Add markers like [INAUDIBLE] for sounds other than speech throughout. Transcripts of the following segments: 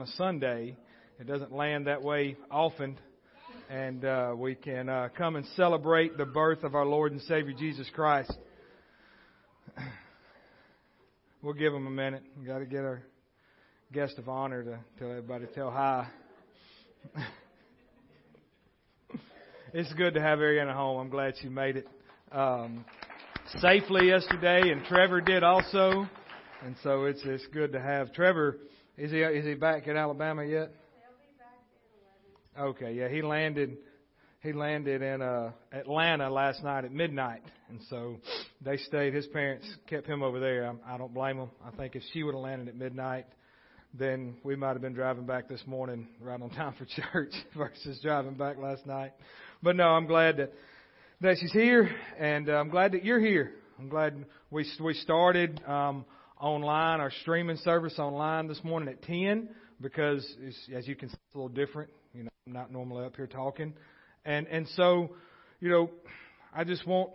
on a Sunday. It doesn't land that way often. And uh, we can uh, come and celebrate the birth of our Lord and Savior Jesus Christ. [SIGHS] We'll give them a minute. We've got to get our guest of honor to tell everybody to tell hi. [LAUGHS] it's good to have Ariana home. I'm glad she made it um, safely yesterday, and Trevor did also. And so it's it's good to have Trevor. Is he is he back in Alabama yet? Okay, yeah, he landed he landed in uh, Atlanta last night at midnight, and so they stayed. His parents kept him over there. I, I don't blame them. I think if she would have landed at midnight, then we might have been driving back this morning right on time for church [LAUGHS] versus driving back last night. But no, I'm glad that that she's here, and uh, I'm glad that you're here. I'm glad we we started um, online our streaming service online this morning at 10 because as you can see, it's a little different. You know, I'm not normally up here talking. And and so, you know, I just want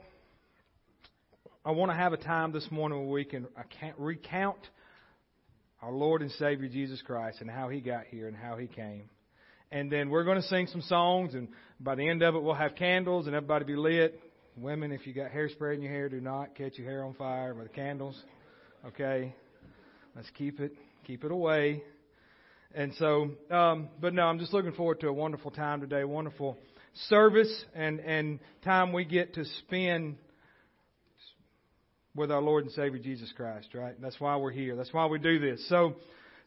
I want to have a time this morning where we can recount our Lord and Savior Jesus Christ and how He got here and how He came. And then we're going to sing some songs, and by the end of it, we'll have candles and everybody be lit. Women, if you got hairspray in your hair, do not catch your hair on fire with the candles. Okay, let's keep it keep it away. And so, um, but no, I'm just looking forward to a wonderful time today. Wonderful service and, and time we get to spend with our Lord and Savior Jesus Christ, right? That's why we're here. That's why we do this. So,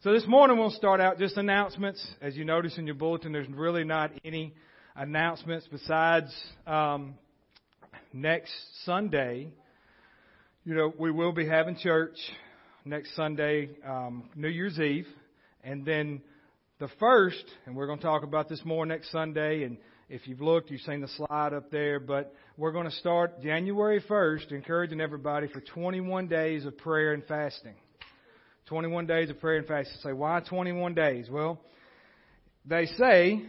so this morning we'll start out just announcements. As you notice in your bulletin, there's really not any announcements besides um, next Sunday. You know, we will be having church next Sunday, um, New Year's Eve, and then the first, and we're going to talk about this more next Sunday, and if you've looked, you've seen the slide up there, but we're going to start January 1st, encouraging everybody for 21 days of prayer and fasting. 21 days of prayer and fasting. Say, why 21 days? Well, they say,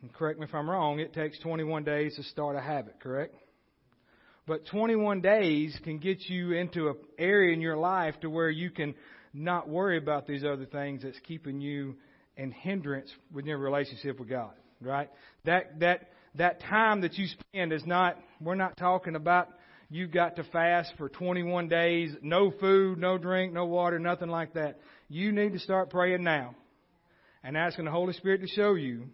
and correct me if I'm wrong, it takes 21 days to start a habit, correct? But 21 days can get you into an area in your life to where you can not worry about these other things that's keeping you in hindrance with your relationship with God right? That that that time that you spend is not. We're not talking about you've got to fast for 21 days, no food, no drink, no water, nothing like that. You need to start praying now and asking the Holy Spirit to show you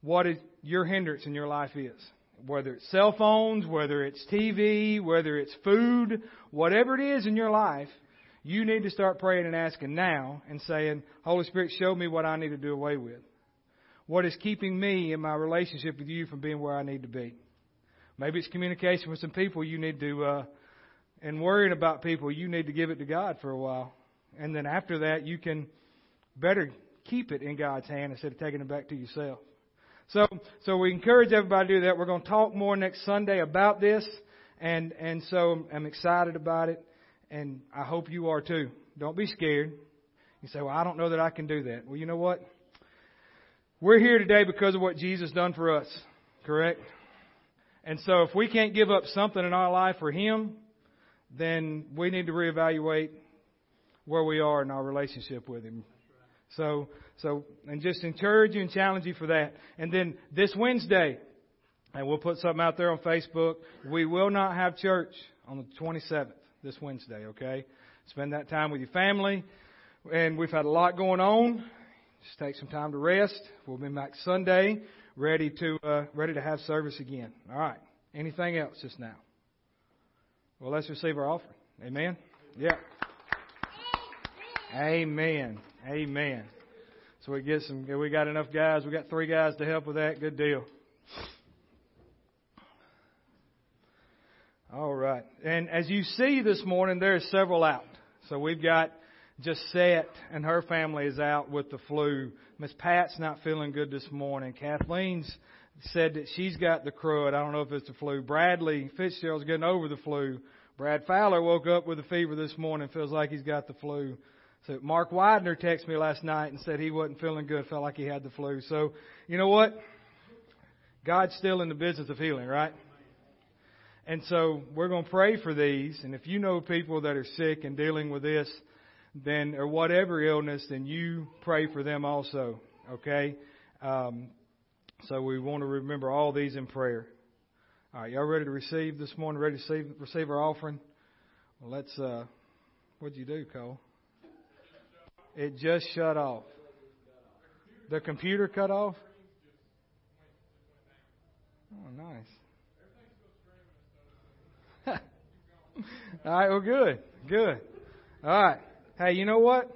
what is your hindrance in your life is. Whether it's cell phones, whether it's TV, whether it's food, whatever it is in your life, you need to start praying and asking now and saying, Holy Spirit, show me what I need to do away with what is keeping me in my relationship with you from being where I need to be. Maybe it's communication with some people you need to, uh, and worrying about people, you need to give it to God for a while. And then after that, you can better keep it in God's hand instead of taking it back to yourself. So, so we encourage everybody to do that. We're going to talk more next Sunday about this. And, and so I'm excited about it. And I hope you are too. Don't be scared. You say, well, I don't know that I can do that. Well, you know what? We're here today because of what Jesus done for us, correct? And so if we can't give up something in our life for Him, then we need to reevaluate where we are in our relationship with Him. So, so, and just encourage you and challenge you for that. And then this Wednesday, and we'll put something out there on Facebook, we will not have church on the 27th, this Wednesday, okay? Spend that time with your family. And we've had a lot going on. Just take some time to rest. We'll be back Sunday, ready to uh, ready to have service again. All right. Anything else just now? Well, let's receive our offering. Amen. Yeah. Amen. Amen. So we get some. We got enough guys. We got three guys to help with that. Good deal. All right. And as you see this morning, there are several out. So we've got Jessette and her family is out with the flu. Miss Pat's not feeling good this morning. Kathleen's said that she's got the crud. I don't know if it's the flu. Bradley Fitzgerald's getting over the flu. Brad Fowler woke up with a fever this morning. Feels like he's got the flu. So Mark Widener texted me last night and said he wasn't feeling good. Felt like he had the flu. So you know what? God's still in the business of healing, right? And so we're going to pray for these. And if you know people that are sick and dealing with this, then or whatever illness, then you pray for them also. Okay. Um, so we want to remember all these in prayer. All right, y'all ready to receive this morning? Ready to receive, receive our offering? Well, let's. Uh, what'd you do, Cole? It just shut off. The computer cut off. Oh, nice. [LAUGHS] All right, well, good, good. All right. Hey, you know what?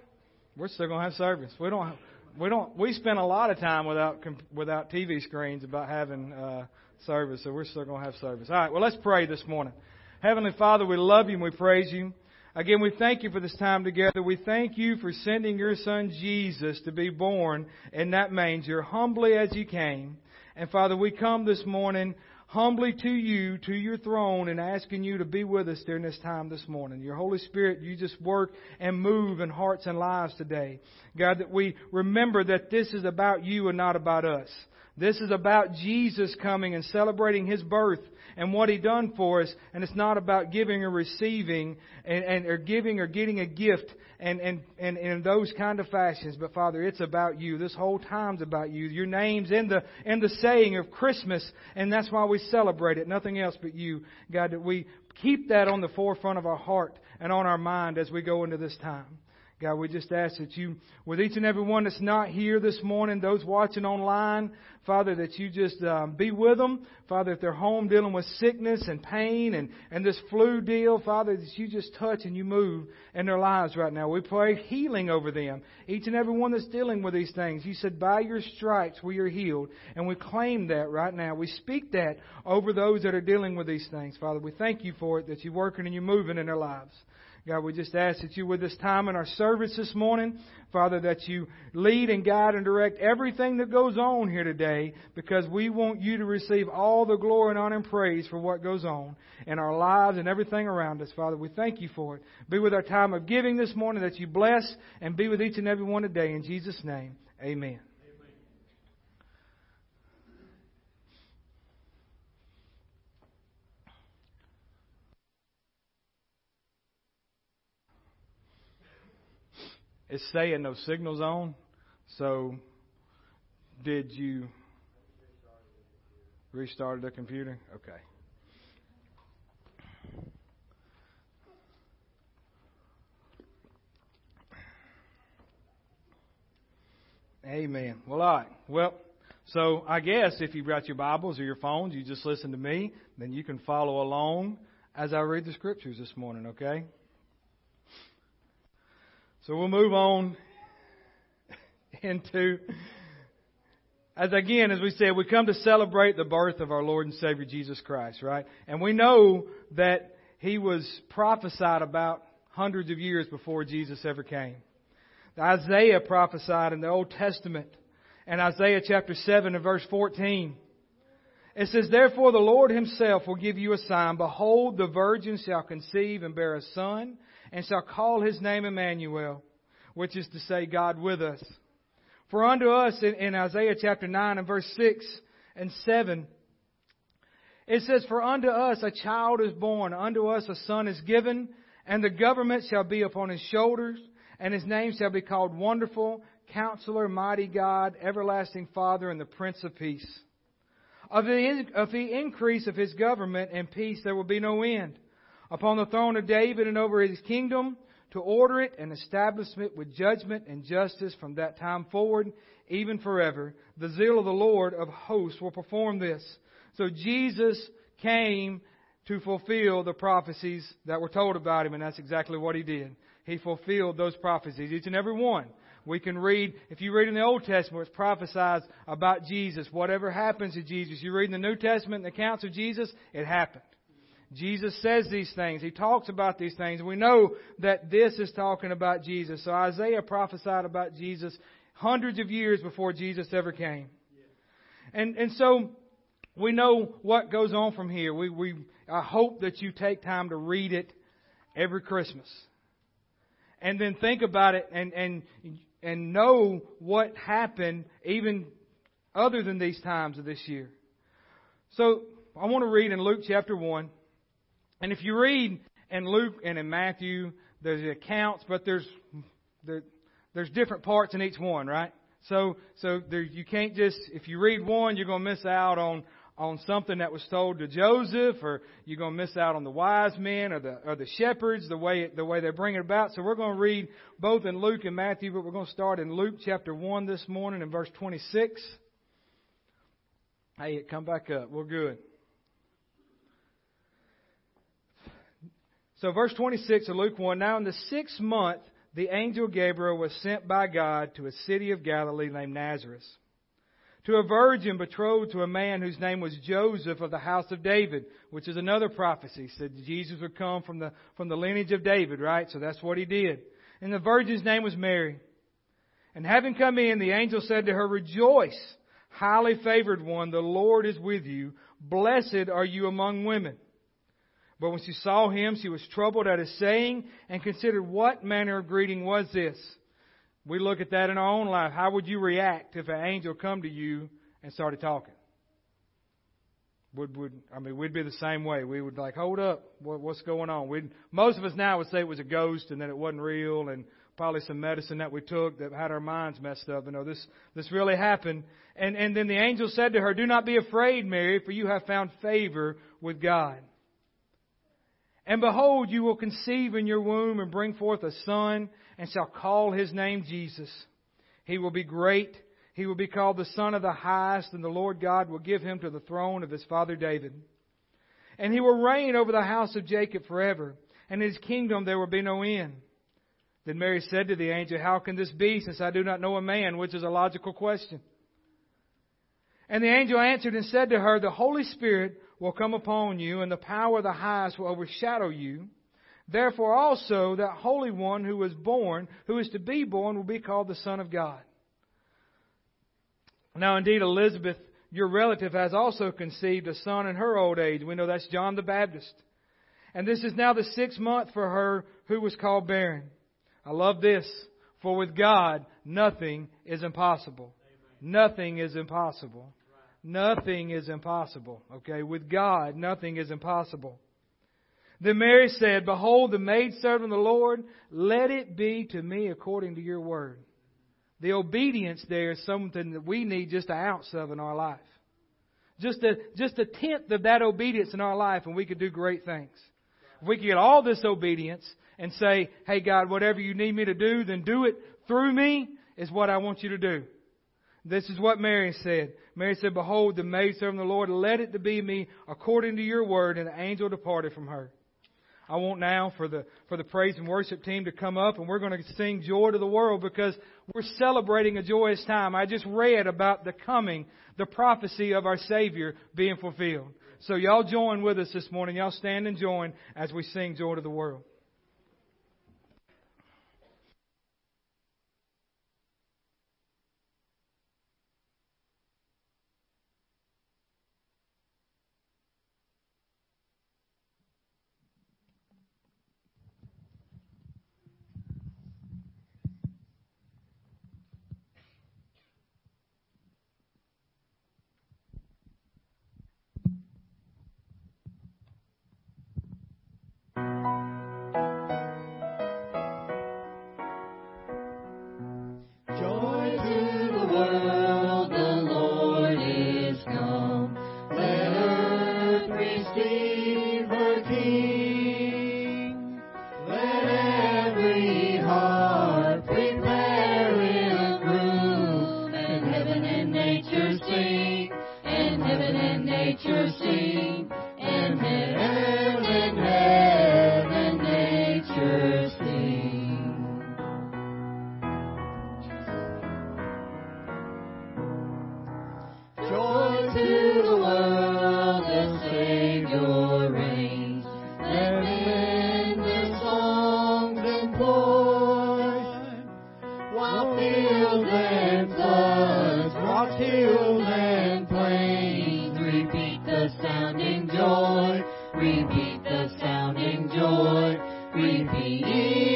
We're still gonna have service. We don't. We don't. We spend a lot of time without without TV screens about having uh, service, so we're still gonna have service. All right. Well, let's pray this morning. Heavenly Father, we love you and we praise you. Again, we thank you for this time together. We thank you for sending your son Jesus to be born in that manger, humbly as you came. And Father, we come this morning humbly to you, to your throne, and asking you to be with us during this time this morning. Your Holy Spirit, you just work and move in hearts and lives today. God, that we remember that this is about you and not about us. This is about Jesus coming and celebrating His birth and what He done for us. And it's not about giving or receiving and, and or giving or getting a gift and, and, and, in those kind of fashions. But Father, it's about you. This whole time's about you. Your name's in the, in the saying of Christmas. And that's why we celebrate it. Nothing else but you. God, that we keep that on the forefront of our heart and on our mind as we go into this time. God, we just ask that you, with each and every one that's not here this morning, those watching online, Father, that you just um, be with them. Father, if they're home dealing with sickness and pain and, and this flu deal, Father, that you just touch and you move in their lives right now. We pray healing over them. Each and every one that's dealing with these things. You said, by your stripes we are healed. And we claim that right now. We speak that over those that are dealing with these things. Father, we thank you for it, that you're working and you're moving in their lives. God, we just ask that you, with this time in our service this morning, Father, that you lead and guide and direct everything that goes on here today because we want you to receive all the glory and honor and praise for what goes on in our lives and everything around us. Father, we thank you for it. Be with our time of giving this morning that you bless and be with each and every one today. In Jesus' name, amen. It's saying no signals on. So, did you restart the computer? Okay. Amen. Well, all right. Well, so I guess if you've got your Bibles or your phones, you just listen to me, then you can follow along as I read the scriptures this morning, okay? So we'll move on [LAUGHS] into, as again, as we said, we come to celebrate the birth of our Lord and Savior Jesus Christ, right? And we know that He was prophesied about hundreds of years before Jesus ever came. Isaiah prophesied in the Old Testament, and Isaiah chapter 7 and verse 14. It says, Therefore the Lord himself will give you a sign. Behold, the virgin shall conceive and bear a son, and shall call his name Emmanuel, which is to say, God with us. For unto us in, in Isaiah chapter 9 and verse 6 and 7, it says, For unto us a child is born, unto us a son is given, and the government shall be upon his shoulders, and his name shall be called Wonderful, Counselor, Mighty God, Everlasting Father, and the Prince of Peace. Of the, of the increase of his government and peace there will be no end upon the throne of David and over his kingdom, to order it and establish it with judgment and justice from that time forward, even forever. The zeal of the Lord of hosts will perform this. So Jesus came to fulfill the prophecies that were told about him, and that's exactly what he did. He fulfilled those prophecies, each and every one. We can read, if you read in the Old Testament, it's prophesied about Jesus. Whatever happens to Jesus, you read in the New Testament, the accounts of Jesus, it happened. Jesus says these things. He talks about these things. We know that this is talking about Jesus. So Isaiah prophesied about Jesus hundreds of years before Jesus ever came. And, and so we know what goes on from here. We, we, I hope that you take time to read it every Christmas. And then think about it and, and, and know what happened even other than these times of this year. So I want to read in Luke chapter 1. And if you read in Luke and in Matthew, there's the accounts, but there's there, there's different parts in each one, right? So, so there, you can't just, if you read one, you're going to miss out on, on something that was told to Joseph, or you're going to miss out on the wise men or the, or the shepherds, the way, the way they bring it about. So we're going to read both in Luke and Matthew, but we're going to start in Luke chapter 1 this morning in verse 26. Hey, come back up. We're good. So verse 26 of Luke 1, now in the sixth month, the angel Gabriel was sent by God to a city of Galilee named Nazareth to a virgin betrothed to a man whose name was Joseph of the house of David, which is another prophecy. Said Jesus would come from the, from the lineage of David, right? So that's what he did. And the virgin's name was Mary. And having come in, the angel said to her, Rejoice, highly favored one, the Lord is with you. Blessed are you among women. But when she saw him, she was troubled at his saying and considered what manner of greeting was this. We look at that in our own life. How would you react if an angel come to you and started talking? Would would I mean we'd be the same way. We would like, hold up, what, what's going on? We most of us now would say it was a ghost and that it wasn't real and probably some medicine that we took that had our minds messed up. You know, this this really happened. And and then the angel said to her, Do not be afraid, Mary, for you have found favor with God. And behold, you will conceive in your womb and bring forth a son, and shall call his name Jesus. He will be great. He will be called the Son of the Highest, and the Lord God will give him to the throne of his father David. And he will reign over the house of Jacob forever, and his kingdom there will be no end. Then Mary said to the angel, How can this be, since I do not know a man? Which is a logical question. And the angel answered and said to her, The Holy Spirit will come upon you, and the power of the highest will overshadow you. Therefore also that Holy One who was born, who is to be born, will be called the Son of God. Now indeed Elizabeth, your relative, has also conceived a son in her old age. We know that's John the Baptist. And this is now the sixth month for her who was called barren. I love this. For with God, nothing is impossible. Amen. Nothing is impossible. Nothing is impossible. Okay? With God, nothing is impossible. Then Mary said, Behold, the maidservant of the Lord, let it be to me according to your word. The obedience there is something that we need just an ounce of in our life. Just a, just a tenth of that obedience in our life, and we could do great things. If we could get all this obedience and say, Hey God, whatever you need me to do, then do it through me, is what I want you to do. This is what Mary said. Mary said, Behold, the maidservant of the Lord, let it be me according to your word. And the angel departed from her. I want now for the, for the praise and worship team to come up and we're going to sing joy to the world because we're celebrating a joyous time. I just read about the coming, the prophecy of our Savior being fulfilled. So y'all join with us this morning. Y'all stand and join as we sing joy to the world. repeat the sounding joy, repeat it.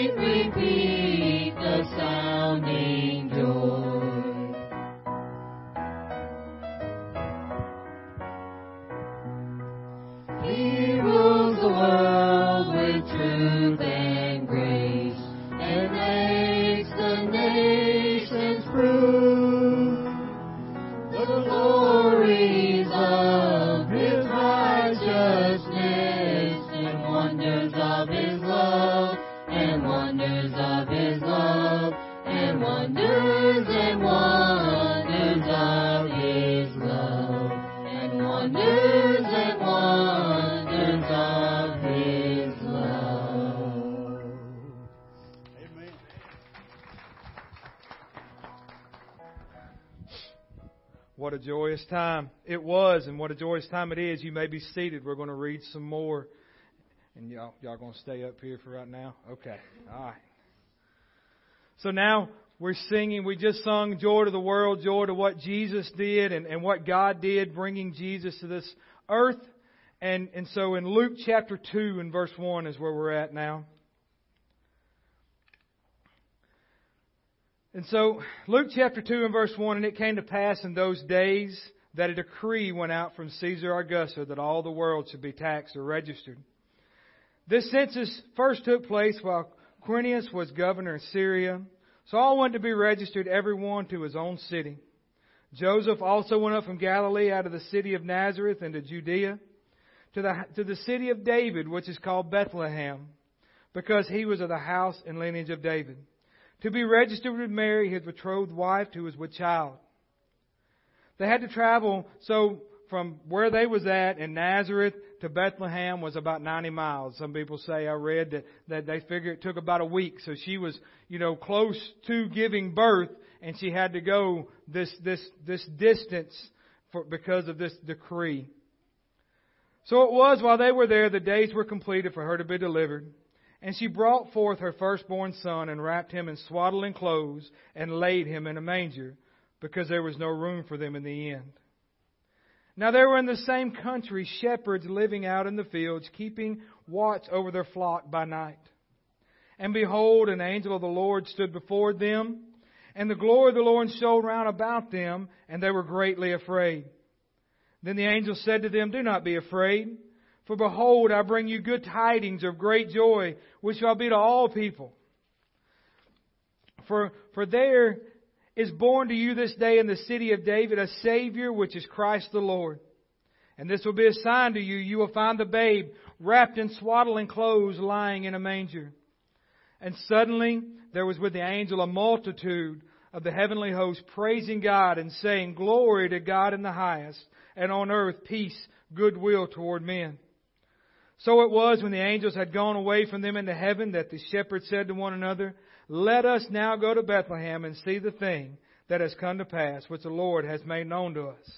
What a joyous time it is. You may be seated. We're going to read some more. And y'all, y'all going to stay up here for right now? Okay. All right. So now we're singing. We just sung Joy to the World, joy to what Jesus did and, and what God did, bringing Jesus to this earth. And, and so in Luke chapter 2 and verse 1 is where we're at now. And so, Luke chapter 2 and verse 1, and it came to pass in those days that a decree went out from Caesar Augustus that all the world should be taxed or registered. This census first took place while Quirinius was governor of Syria. So all went to be registered, every one to his own city. Joseph also went up from Galilee out of the city of Nazareth into Judea to the, to the city of David, which is called Bethlehem, because he was of the house and lineage of David to be registered with Mary, his betrothed wife, who was with child. They had to travel, so from where they was at in Nazareth to Bethlehem was about 90 miles. Some people say I read that, that they figure it took about a week. So she was, you know, close to giving birth and she had to go this, this, this distance for, because of this decree. So it was while they were there, the days were completed for her to be delivered. And she brought forth her firstborn son and wrapped him in swaddling clothes and laid him in a manger because there was no room for them in the end. Now there were in the same country shepherds living out in the fields, keeping watch over their flock by night. And behold, an angel of the Lord stood before them, and the glory of the Lord shone round about them, and they were greatly afraid. Then the angel said to them, Do not be afraid. For behold, I bring you good tidings of great joy, which shall be to all people. For, for there is born to you this day in the city of David a Savior, which is Christ the Lord. And this will be a sign to you. You will find the babe wrapped in swaddling clothes lying in a manger. And suddenly there was with the angel a multitude of the heavenly host praising God and saying, Glory to God in the highest, and on earth peace, goodwill toward men. So it was when the angels had gone away from them into heaven that the shepherds said to one another, Let us now go to Bethlehem and see the thing that has come to pass, which the Lord has made known to us.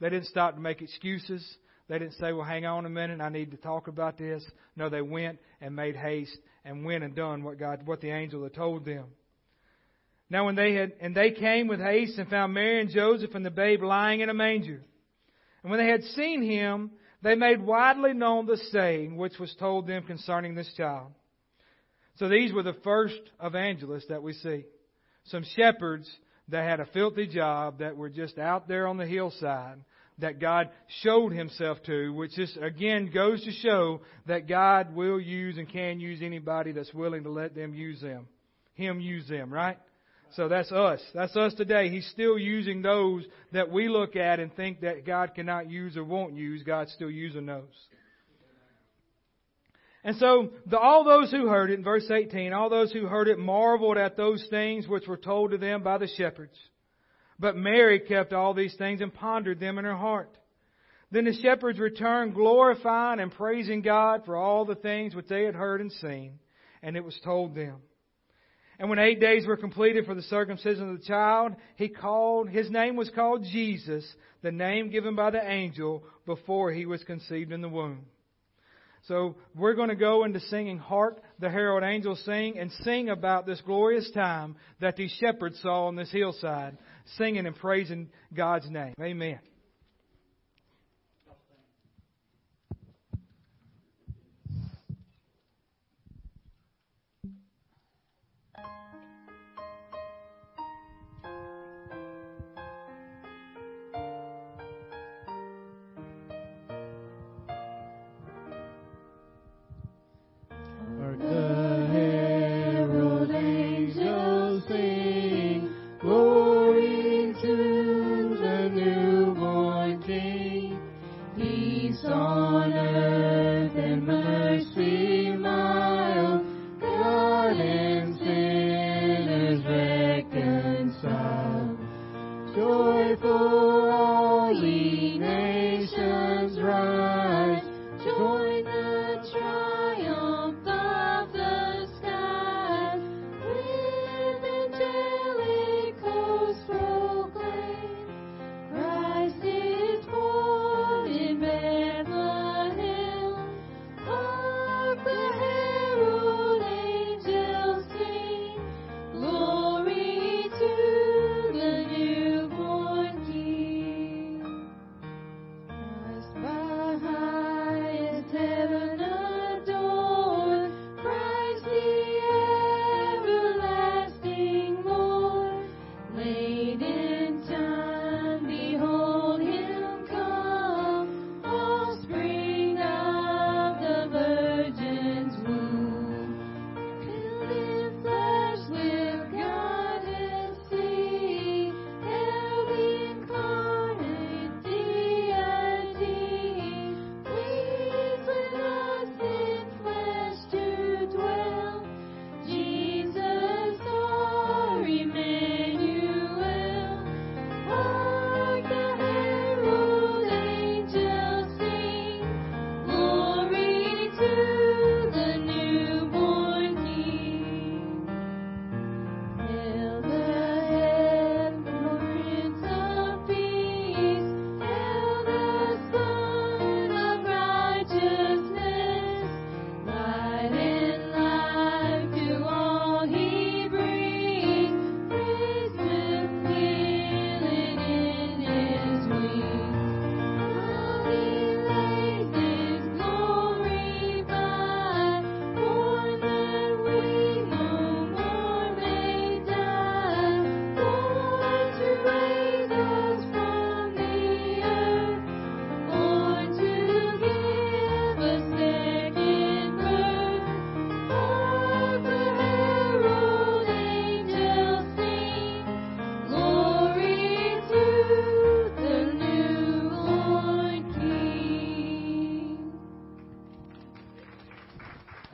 They didn't stop to make excuses. They didn't say, well, hang on a minute, I need to talk about this. No, they went and made haste and went and done what God, what the angel had told them. Now when they had, and they came with haste and found Mary and Joseph and the babe lying in a manger. And when they had seen him, they made widely known the saying which was told them concerning this child. So these were the first evangelists that we see. Some shepherds that had a filthy job that were just out there on the hillside that God showed himself to, which just again goes to show that God will use and can use anybody that's willing to let them use them. Him use them, right? So that's us. That's us today. He's still using those that we look at and think that God cannot use or won't use. God's still using those. And so the, all those who heard it, in verse 18, all those who heard it marveled at those things which were told to them by the shepherds. But Mary kept all these things and pondered them in her heart. Then the shepherds returned, glorifying and praising God for all the things which they had heard and seen, and it was told them. And when eight days were completed for the circumcision of the child, he called, his name was called Jesus, the name given by the angel before he was conceived in the womb. So we're going to go into singing Hark the Herald Angels Sing and sing about this glorious time that these shepherds saw on this hillside, singing and praising God's name. Amen.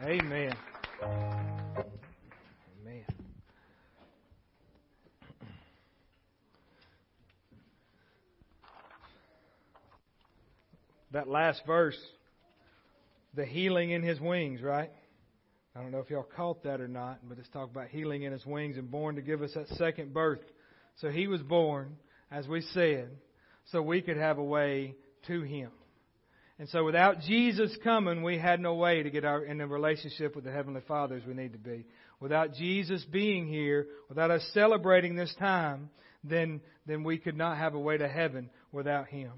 Amen. Amen. That last verse, the healing in his wings, right? I don't know if y'all caught that or not, but it's talk about healing in his wings and born to give us that second birth. So he was born, as we said, so we could have a way to him. And so without Jesus coming, we had no way to get our, in a relationship with the Heavenly Father as we need to be. Without Jesus being here, without us celebrating this time, then, then we could not have a way to heaven without Him.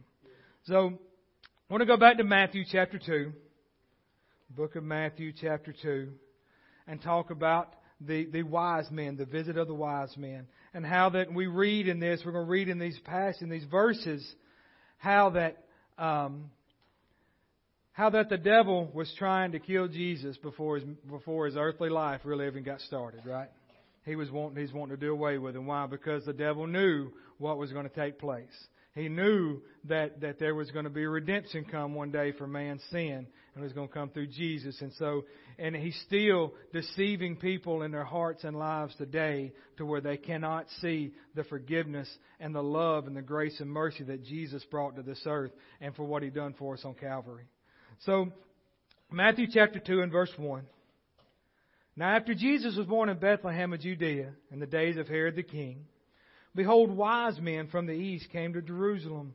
So, I want to go back to Matthew chapter 2, book of Matthew chapter 2, and talk about the, the wise men, the visit of the wise men, and how that we read in this, we're going to read in these passages, in these verses, how that, um, how that the devil was trying to kill Jesus before his, before his earthly life really even got started, right? He was wanting, he's wanting to do away with him. Why? Because the devil knew what was going to take place. He knew that, that there was going to be redemption come one day for man's sin, and it was going to come through Jesus. And so, and he's still deceiving people in their hearts and lives today to where they cannot see the forgiveness and the love and the grace and mercy that Jesus brought to this earth and for what he done for us on Calvary. So, Matthew chapter 2 and verse 1. Now, after Jesus was born in Bethlehem of Judea in the days of Herod the king, behold, wise men from the east came to Jerusalem,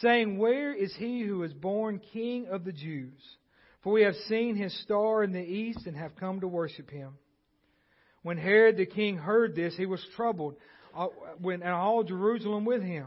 saying, Where is he who is born king of the Jews? For we have seen his star in the east and have come to worship him. When Herod the king heard this, he was troubled, uh, and all Jerusalem with him.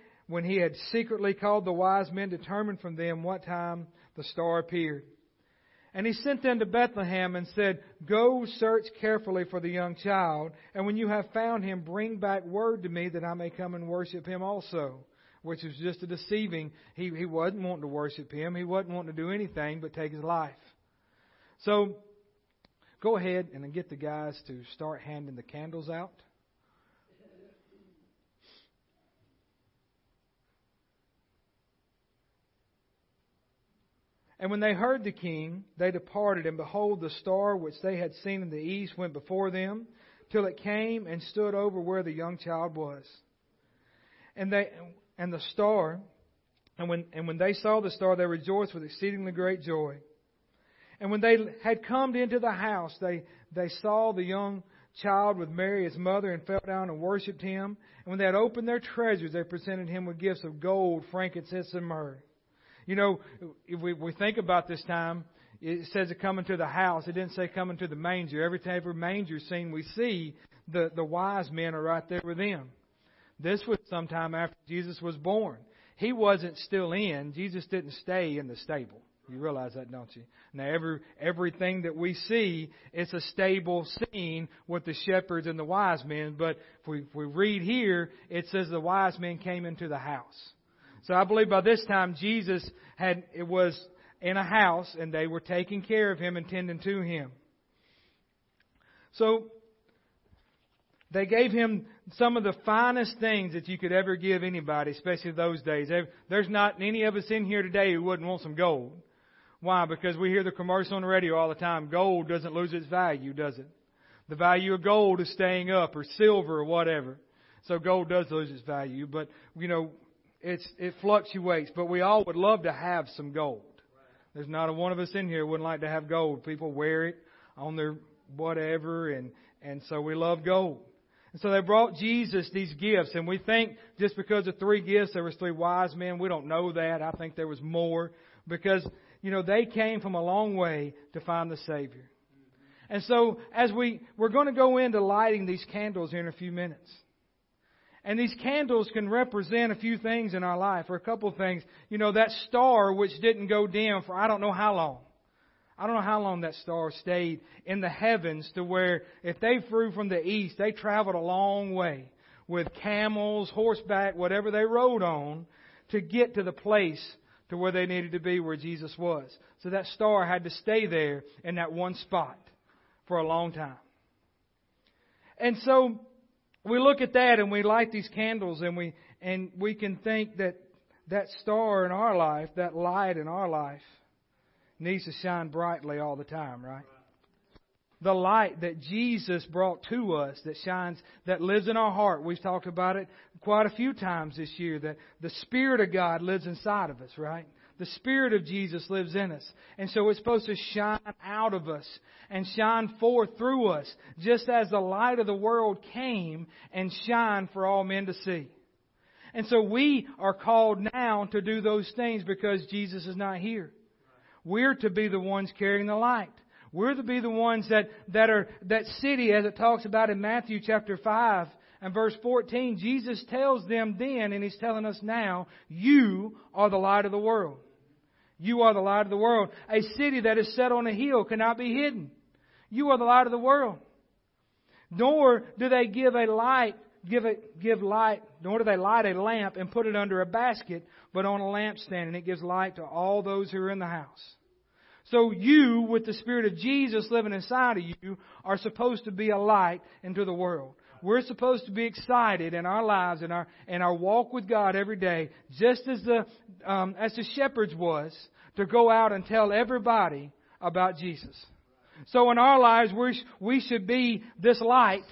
when he had secretly called the wise men, determined from them what time the star appeared. And he sent them to Bethlehem and said, Go search carefully for the young child, and when you have found him, bring back word to me that I may come and worship him also. Which was just a deceiving. He, he wasn't wanting to worship him. He wasn't wanting to do anything but take his life. So, go ahead and get the guys to start handing the candles out. And when they heard the king, they departed, and behold, the star which they had seen in the east went before them, till it came and stood over where the young child was. And they and the star, and when and when they saw the star, they rejoiced with exceedingly great joy. And when they had come into the house, they they saw the young child with Mary his mother, and fell down and worshipped him. And when they had opened their treasures, they presented him with gifts of gold, frankincense, and myrrh. You know, if we, we think about this time, it says it coming to the house. It didn't say coming to the manger. Every time every manger scene we see, the, the wise men are right there with them. This was sometime after Jesus was born. He wasn't still in. Jesus didn't stay in the stable. You realize that, don't you? Now, every everything that we see, it's a stable scene with the shepherds and the wise men. But if we, if we read here, it says the wise men came into the house. So I believe by this time Jesus had it was in a house and they were taking care of him and tending to him. So they gave him some of the finest things that you could ever give anybody, especially those days. There's not any of us in here today who wouldn't want some gold. Why? Because we hear the commercial on the radio all the time. Gold doesn't lose its value, does it? The value of gold is staying up, or silver, or whatever. So gold does lose its value. But, you know, it's, it fluctuates, but we all would love to have some gold. There's not a one of us in here wouldn't like to have gold. People wear it on their whatever, and, and so we love gold. And so they brought Jesus these gifts, and we think just because of three gifts, there was three wise men. We don't know that. I think there was more because, you know, they came from a long way to find the Savior. And so as we, we're going to go into lighting these candles here in a few minutes. And these candles can represent a few things in our life, or a couple of things. You know, that star which didn't go dim for I don't know how long. I don't know how long that star stayed in the heavens to where if they flew from the east, they traveled a long way with camels, horseback, whatever they rode on to get to the place to where they needed to be where Jesus was. So that star had to stay there in that one spot for a long time. And so we look at that and we light these candles and we and we can think that that star in our life, that light in our life needs to shine brightly all the time, right? the light that Jesus brought to us that shines, that lives in our heart. We've talked about it quite a few times this year that the Spirit of God lives inside of us, right? The Spirit of Jesus lives in us. And so it's supposed to shine out of us and shine forth through us, just as the light of the world came and shine for all men to see. And so we are called now to do those things because Jesus is not here. We're to be the ones carrying the light. We're to be the ones that, that are, that city, as it talks about in Matthew chapter 5 and verse 14, Jesus tells them then, and He's telling us now, you are the light of the world. You are the light of the world. A city that is set on a hill cannot be hidden. You are the light of the world. Nor do they give a light, give it, give light, nor do they light a lamp and put it under a basket, but on a lampstand, and it gives light to all those who are in the house. So you, with the Spirit of Jesus living inside of you, are supposed to be a light into the world. We're supposed to be excited in our lives and our and our walk with God every day, just as the um, as the shepherds was to go out and tell everybody about Jesus. So in our lives, we we should be this light.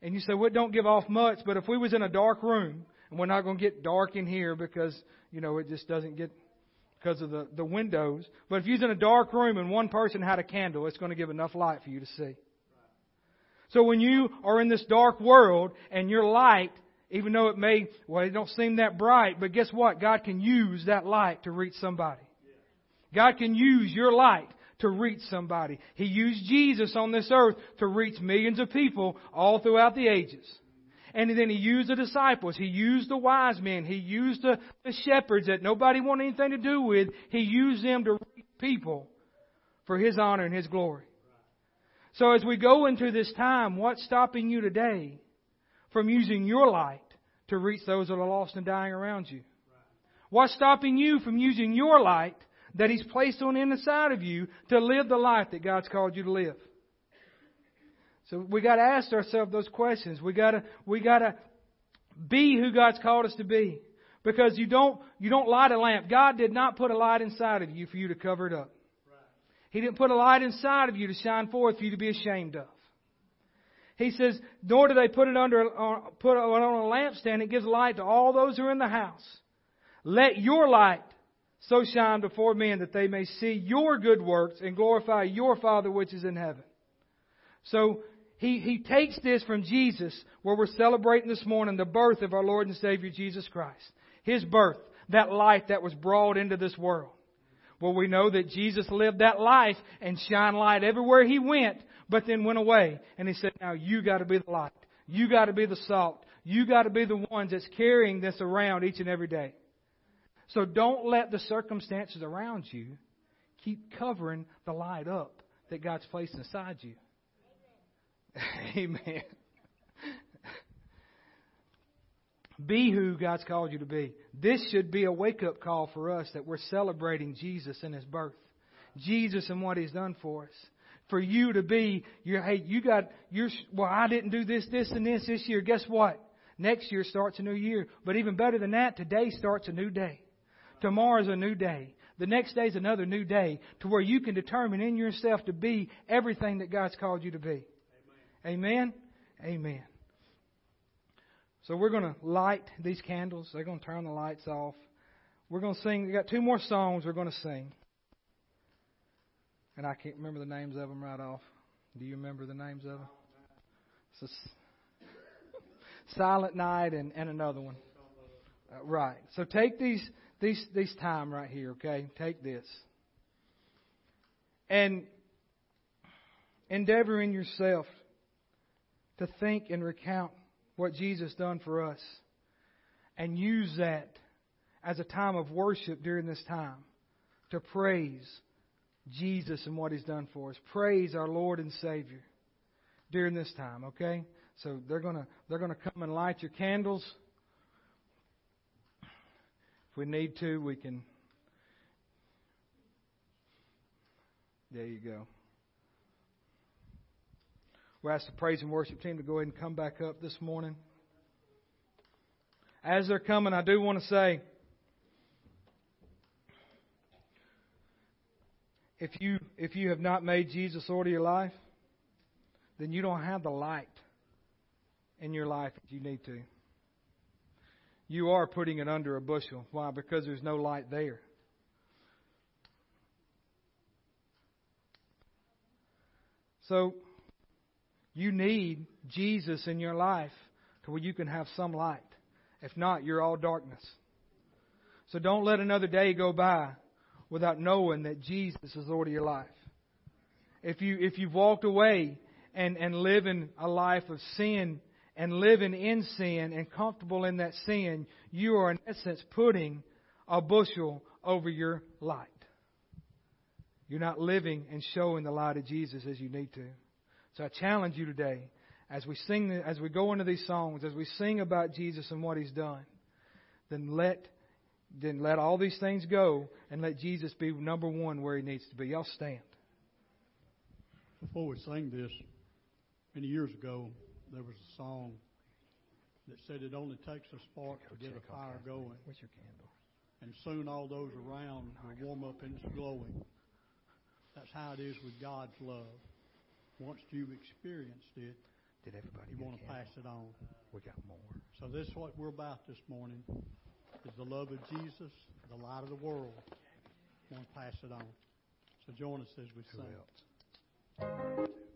And you say, "Well, don't give off much." But if we was in a dark room, and we're not going to get dark in here because you know it just doesn't get because of the, the windows. But if you're in a dark room and one person had a candle, it's going to give enough light for you to see. So when you are in this dark world and your light, even though it may, well, it don't seem that bright, but guess what? God can use that light to reach somebody. God can use your light to reach somebody. He used Jesus on this earth to reach millions of people all throughout the ages. And then he used the disciples. He used the wise men. He used the, the shepherds that nobody wanted anything to do with. He used them to reach people for his honor and his glory. So as we go into this time, what's stopping you today from using your light to reach those that are lost and dying around you? What's stopping you from using your light that He's placed on the inside of you to live the life that God's called you to live? So we got to ask ourselves those questions. We got to we got to be who God's called us to be. Because you don't you don't light a lamp. God did not put a light inside of you for you to cover it up. He didn't put a light inside of you to shine forth for you to be ashamed of. He says, nor do they put it under uh, put it on a lampstand. It gives light to all those who are in the house. Let your light so shine before men that they may see your good works and glorify your Father which is in heaven. So he, he takes this from Jesus, where we're celebrating this morning the birth of our Lord and Savior Jesus Christ. His birth, that light that was brought into this world. Well, we know that Jesus lived that life and shined light everywhere he went, but then went away. And he said, now you gotta be the light. You gotta be the salt. You gotta be the ones that's carrying this around each and every day. So don't let the circumstances around you keep covering the light up that God's placed inside you. [LAUGHS] Amen. Be who God's called you to be. This should be a wake up call for us that we're celebrating Jesus and His birth. Jesus and what He's done for us. For you to be, you hey, you got, you're, well, I didn't do this, this, and this this year. Guess what? Next year starts a new year. But even better than that, today starts a new day. Tomorrow's a new day. The next day is another new day to where you can determine in yourself to be everything that God's called you to be. Amen? Amen. So we're going to light these candles. They're going to turn the lights off. We're going to sing. we got two more songs we're going to sing. And I can't remember the names of them right off. Do you remember the names of them? It's Silent Night and, and another one. Uh, right. So take these these these time right here, okay? Take this. And endeavor in yourself to think and recount what Jesus done for us and use that as a time of worship during this time to praise Jesus and what he's done for us. Praise our Lord and Savior during this time, okay? So they're going to they're going to come and light your candles. If we need to, we can There you go. We're asked the praise and worship team to go ahead and come back up this morning. As they're coming, I do want to say if you if you have not made Jesus Lord of your life, then you don't have the light in your life that you need to. You are putting it under a bushel. Why? Because there's no light there. So you need Jesus in your life to where you can have some light. If not, you're all darkness. So don't let another day go by without knowing that Jesus is Lord of your life. If you if you've walked away and, and living a life of sin and living in sin and comfortable in that sin, you are in essence putting a bushel over your light. You're not living and showing the light of Jesus as you need to. So I challenge you today, as we sing, as we go into these songs, as we sing about Jesus and what He's done, then let, then let all these things go and let Jesus be number one where He needs to be. Y'all stand. Before we sing this, many years ago, there was a song that said it only takes a spark to get a fire going. Where's your candle? And soon all those around will warm up and it's glowing. That's how it is with God's love. Once you've experienced it, Did everybody you want to pass it on. We got more. So this is what we're about this morning, is the love of Jesus, the light of the world. We want to pass it on. So join us as we Who sing. else?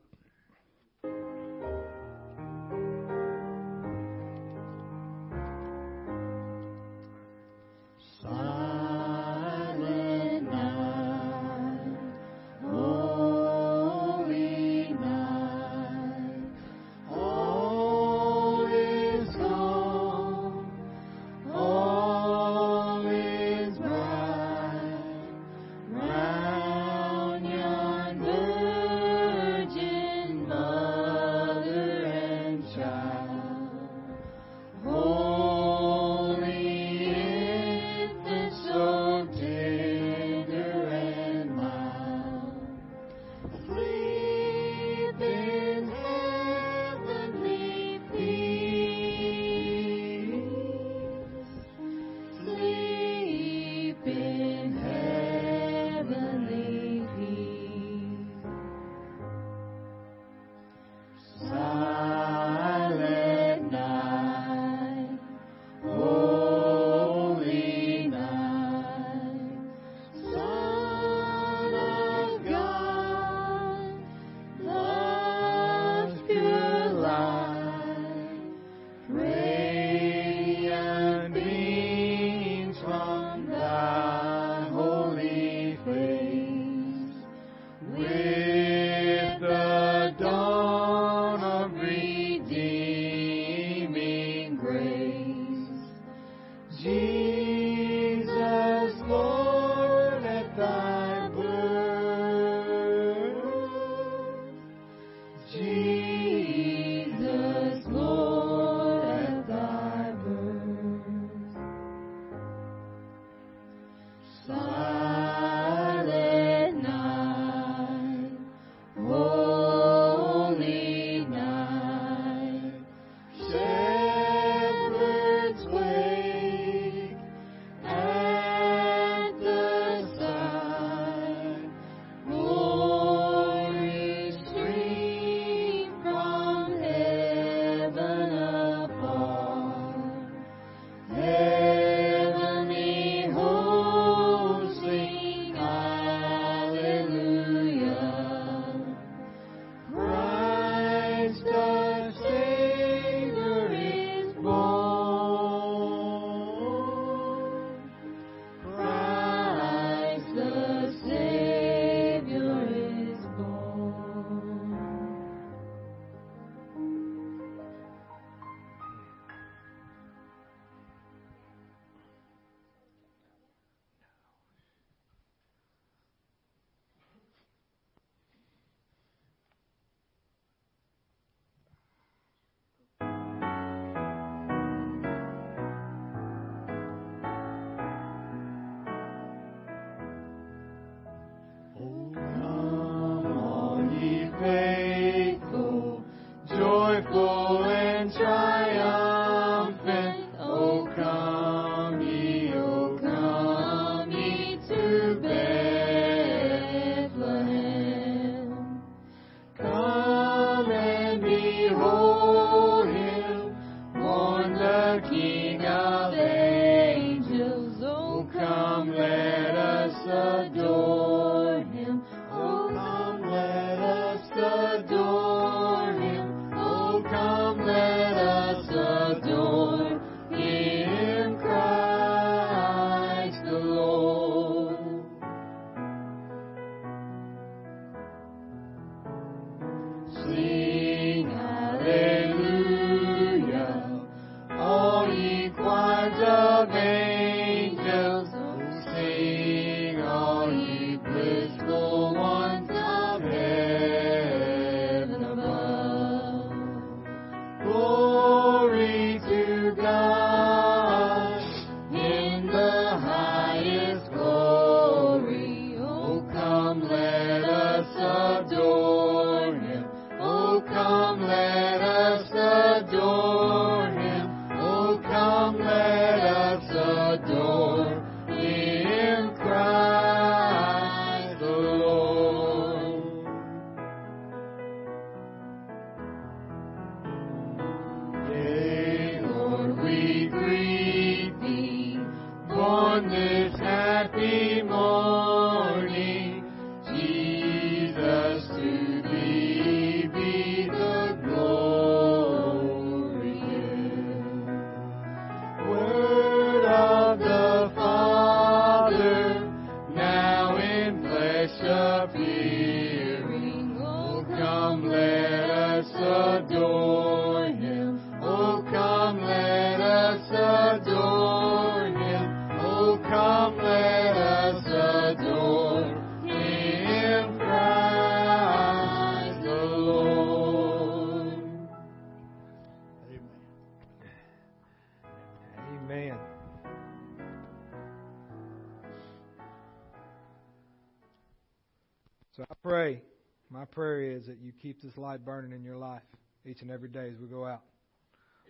Keep this light burning in your life each and every day as we go out.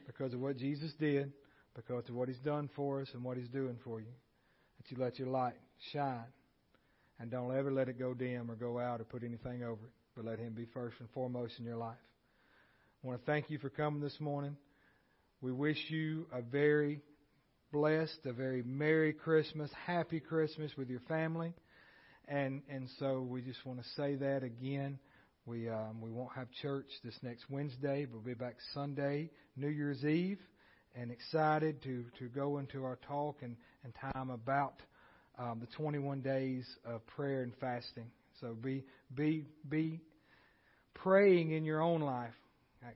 Because of what Jesus did, because of what He's done for us and what He's doing for you. That you let your light shine. And don't ever let it go dim or go out or put anything over it, but let Him be first and foremost in your life. I want to thank you for coming this morning. We wish you a very blessed, a very Merry Christmas, Happy Christmas with your family. And and so we just want to say that again. We um, we won't have church this next Wednesday, but we'll be back Sunday, New Year's Eve, and excited to to go into our talk and, and time about um, the 21 days of prayer and fasting. So be be be praying in your own life.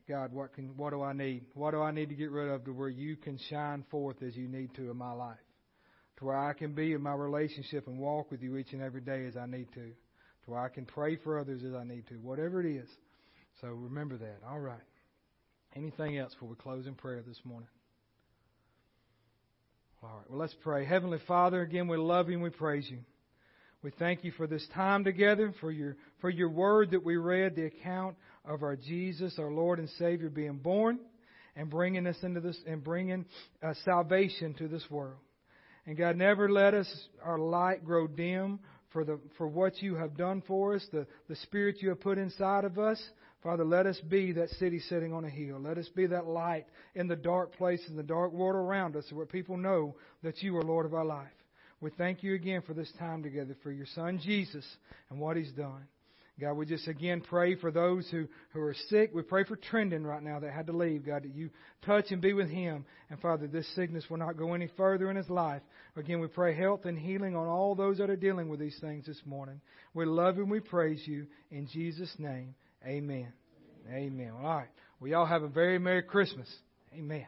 God, what can what do I need? What do I need to get rid of to where you can shine forth as you need to in my life? To where I can be in my relationship and walk with you each and every day as I need to. To where I can pray for others as I need to. Whatever it is. So remember that. All right. Anything else before we close in prayer this morning? All right. Well, let's pray. Heavenly Father, again, we love you and we praise you. We thank you for this time together, for your, for your word that we read, the account of our Jesus, our Lord and Savior, being born and bringing us into this, and bringing uh, salvation to this world. And God, never let us, our light grow dim for the, for what you have done for us, the, the spirit you have put inside of us. Father, let us be that city sitting on a hill. Let us be that light in the dark place, in the dark world around us, where people know that you are Lord of our life. We thank you again for this time together, for your Son Jesus and what He's done. God, we just again pray for those who, who are sick. We pray for Trendon right now that had to leave. God, that you touch and be with him. And Father, this sickness will not go any further in his life. Again, we pray health and healing on all those that are dealing with these things this morning. We love and we praise you. In Jesus' name, amen. Amen. All right. We all have a very Merry Christmas. Amen.